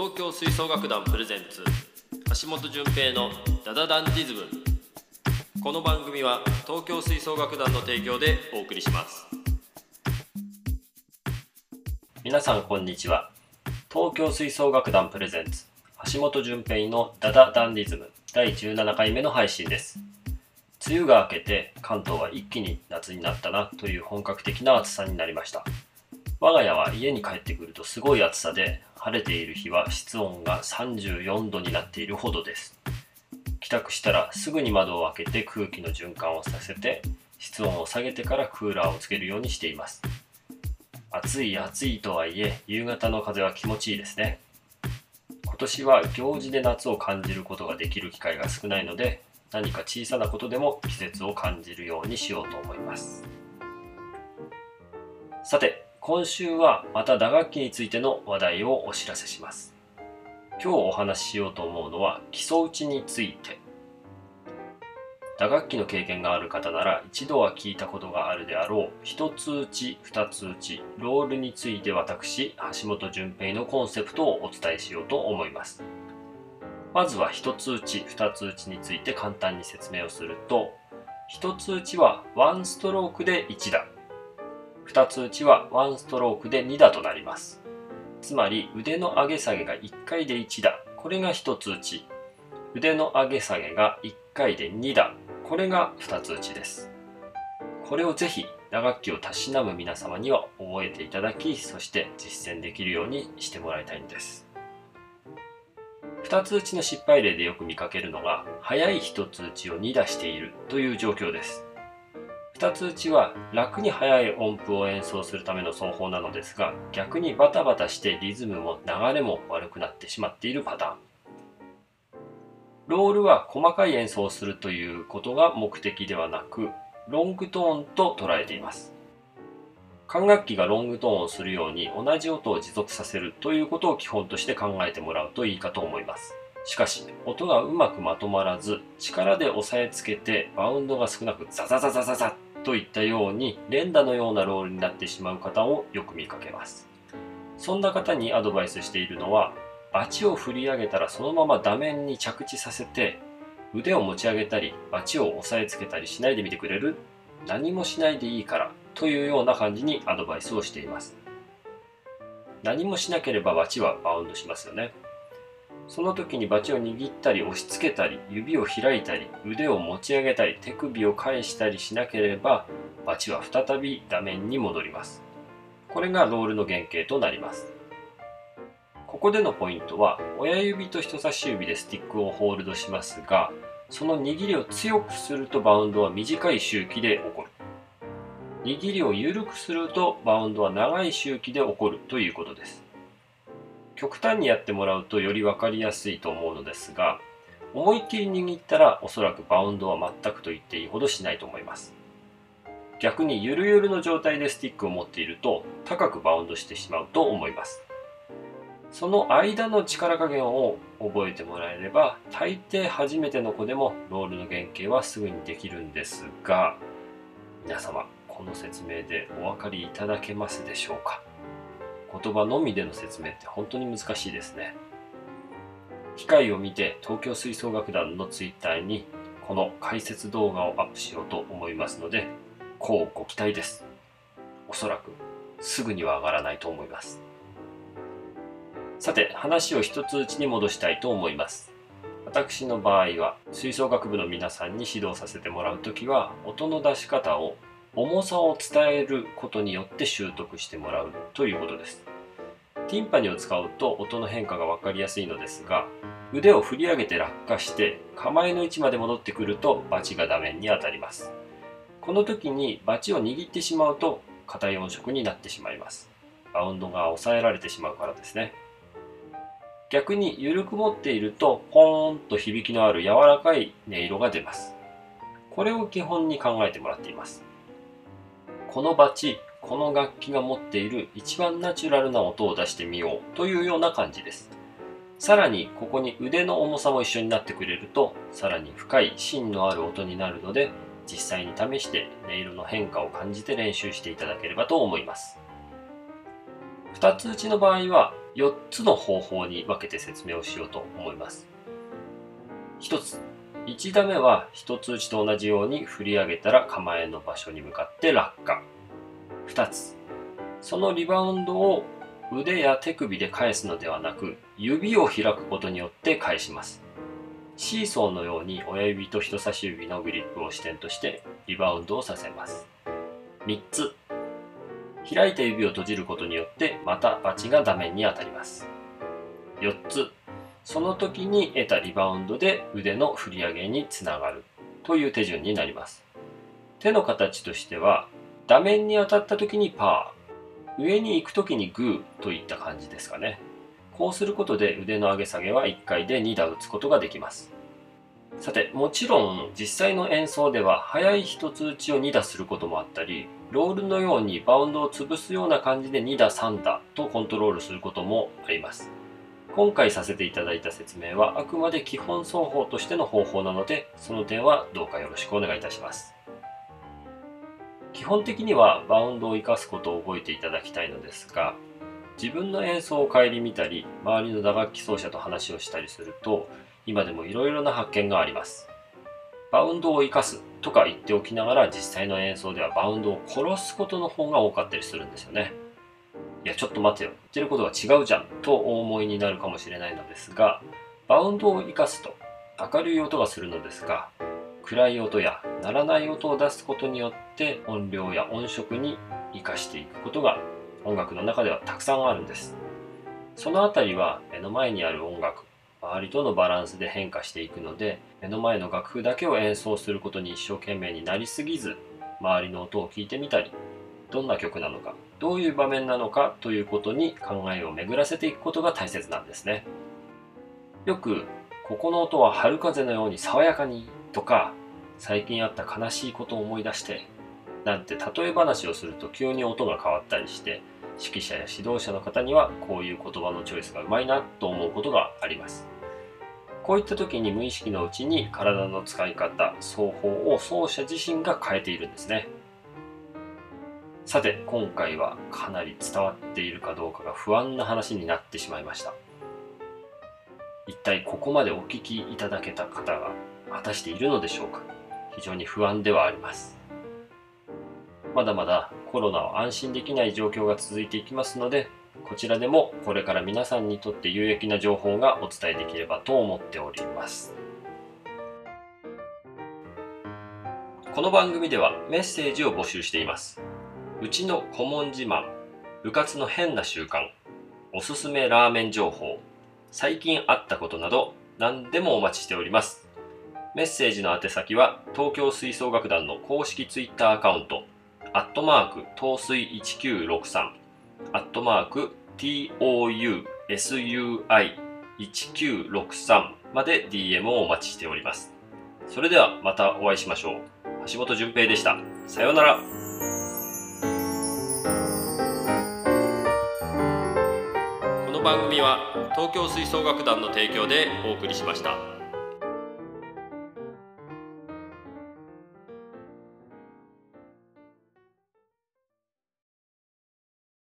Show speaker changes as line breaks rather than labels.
東京吹奏楽団プレゼンツ橋本純平のダダダンディズム。この番組は東京吹奏楽団の提供でお送りします。皆さんこんにちは。東京吹奏楽団プレゼンツ橋本純平のダダダンディズム第17回目の配信です。梅雨が明けて関東は一気に夏になったなという本格的な暑さになりました。我が家は家に帰ってくるとすごい暑さで晴れている日は室温が34度になっているほどです。帰宅したらすぐに窓を開けて空気の循環をさせて室温を下げてからクーラーをつけるようにしています。暑い暑いとはいえ夕方の風は気持ちいいですね。今年は行事で夏を感じることができる機会が少ないので何か小さなことでも季節を感じるようにしようと思います。さて今週はまた打楽器についての話題をお知らせします。今日お話ししようと思うのは基礎打ちについて。打楽器の経験がある方なら一度は聞いたことがあるであろう一つ打ち二つ打ちロールについて私橋本純平のコンセプトをお伝えしようと思います。まずは一つ打ち二つ打ちについて簡単に説明をすると一つ打ちはワンストロークで1打。2つ打ちは1ストロークで2打となります。つまり腕の上げ下げが1回で1打。これが1つ打ち。腕の上げ下げが1回で2打。これが2つ打ちです。これをぜひ打楽器をたしなむ皆様には覚えていただきそして実践できるようにしてもらいたいんです。2つ打ちの失敗例でよく見かけるのが速い1つ打ちを2打しているという状況です。2つ打ちは楽に速い音符を演奏するための奏法なのですが逆にバタバタしてリズムも流れも悪くなってしまっているパターン。ロールは細かい演奏をするということが目的ではなくロングトーンと捉えています。管楽器がロングトーンをするように同じ音を持続させるということを基本として考えてもらうといいかと思います。しかし音がうまくまとまらず力で押さえつけてバウンドが少なくザザザザザザといったように連打のようなロールになってしまう方をよく見かけます。そんな方にアドバイスしているのはバチを振り上げたらそのまま打面に着地させて腕を持ち上げたりバチを押さえつけたりしないでみてくれる何もしないでいいからというような感じにアドバイスをしています。何もしなければバチはバウンドしますよね。その時にバチを握ったり押し付けたり指を開いたり腕を持ち上げたり手首を返したりしなければバチは再び画面に戻ります。これがロールの原型となります。ここでのポイントは親指と人差し指でスティックをホールドしますがその握りを強くするとバウンドは短い周期で起こる。握りを緩くするとバウンドは長い周期で起こるということです。極端にやってもらうとより分かりやすいと思うのですが思いっきり握ったらおそらくバウンドは全くと言っていいほどしないと思います。逆にゆるゆるの状態でスティックを持っていると高くバウンドしてしまうと思います。その間の力加減を覚えてもらえれば大抵初めての子でもロールの原型はすぐにできるんですが皆様この説明でお分かりいただけますでしょうか？言葉のみでの説明って本当に難しいですね。機会を見て東京吹奏楽団の Twitter にこの解説動画をアップしようと思いますのでこうご期待です。おそらくすぐには上がらないと思います。さて話を一つうちに戻したいと思います。私の場合は吹奏楽部の皆さんに指導させてもらう時は音の出し方を重さを伝えることによって習得してもらうということです。ティンパニを使うと音の変化が分かりやすいのですが腕を振り上げて落下して構えの位置まで戻ってくるとバチが画面に当たります。この時にバチを握ってしまうと硬い音色になってしまいます。バウンドが抑えられてしまうからですね。逆に緩く持っているとポーンと響きのある柔らかい音色が出ます。これを基本に考えてもらっています。このバチこの楽器が持っている一番ナチュラルな音を出してみようというような感じですさらにここに腕の重さも一緒になってくれるとさらに深い芯のある音になるので実際に試して音色の変化を感じて練習していただければと思います2つ打ちの場合は4つの方法に分けて説明をしようと思います。1つ、1打目は1つ打ちと同じように振り上げたら構えの場所に向かって落下。2つ、そのリバウンドを腕や手首で返すのではなく指を開くことによって返します。シーソーのように親指と人差し指のグリップを支点としてリバウンドをさせます。3つ。開いた指を閉じることによってまたバチが画面に当たります。4つ。その時に得たリバウンドで腕の振り上げにつながるという手順になります。手の形としては画面に当たった時にパー。上に行く時にグーといった感じですかね。こうすることで腕の上げ下げは1回で2打打つことができます。さてもちろん実際の演奏では速い一つ打ちを2打することもあったりロールのようにバウンドを潰すような感じで2打3打とコントロールすることもあります。今回させていただいた説明はあくまで基本奏法としての方法なのでその点はどうかよろしくお願いいたします。基本的にはバウンドを生かすことを覚えていただきたいのですが自分の演奏を顧みたり周りの打楽器奏者と話をしたりすると今でもいろいろな発見があります。バウンドを生かすとか言っておきながら実際の演奏ではバウンドを殺すことの方が多かったりするんですよね。いやちょっと待てよ。言ってることが違うじゃんとお思いになるかもしれないのですがバウンドを生かすと明るい音がするのですが暗い音や鳴らない音を出すことによって音量や音色に生かしていくことが音楽の中ではたくさんあるんです。そのあたりは目の前にある音楽周りとのバランスで変化していくので目の前の楽譜だけを演奏することに一生懸命になりすぎず周りの音を聞いてみたりどんな曲なのかどういう場面なのかということに考えを巡らせていくことが大切なんですね。よくここの音は春風のように爽やかにとか最近あった悲しいことを思い出してなんて例え話をすると急に音が変わったりして指揮者や指導者の方にはこういう言葉のチョイスがうまいなと思うことがあります。こういった時に無意識のうちに体の使い方奏法を奏者自身が変えているんですね。さて今回はかなり伝わっているかどうかが不安な話になってしまいました。一体ここまでお聞きいただけた方が果たしているのでしょうか？非常に不安ではあります。まだまだコロナを安心できない状況が続いていきますのでこちらでもこれから皆さんにとって有益な情報がお伝えできればと思っております。この番組ではメッセージを募集しています。うちの顧問自慢部活の変な習慣おすすめラーメン情報最近あったことなど何でもお待ちしておりますメッセージの宛先は東京吹奏楽団の公式ツイッターアカウントアットマーク、東水1963、アットマーク、tousui1963 まで DM をお待ちしております。それではまたお会いしましょう。橋本淳平でした。さようなら。番組は東京吹奏楽団の提供でお送りしました。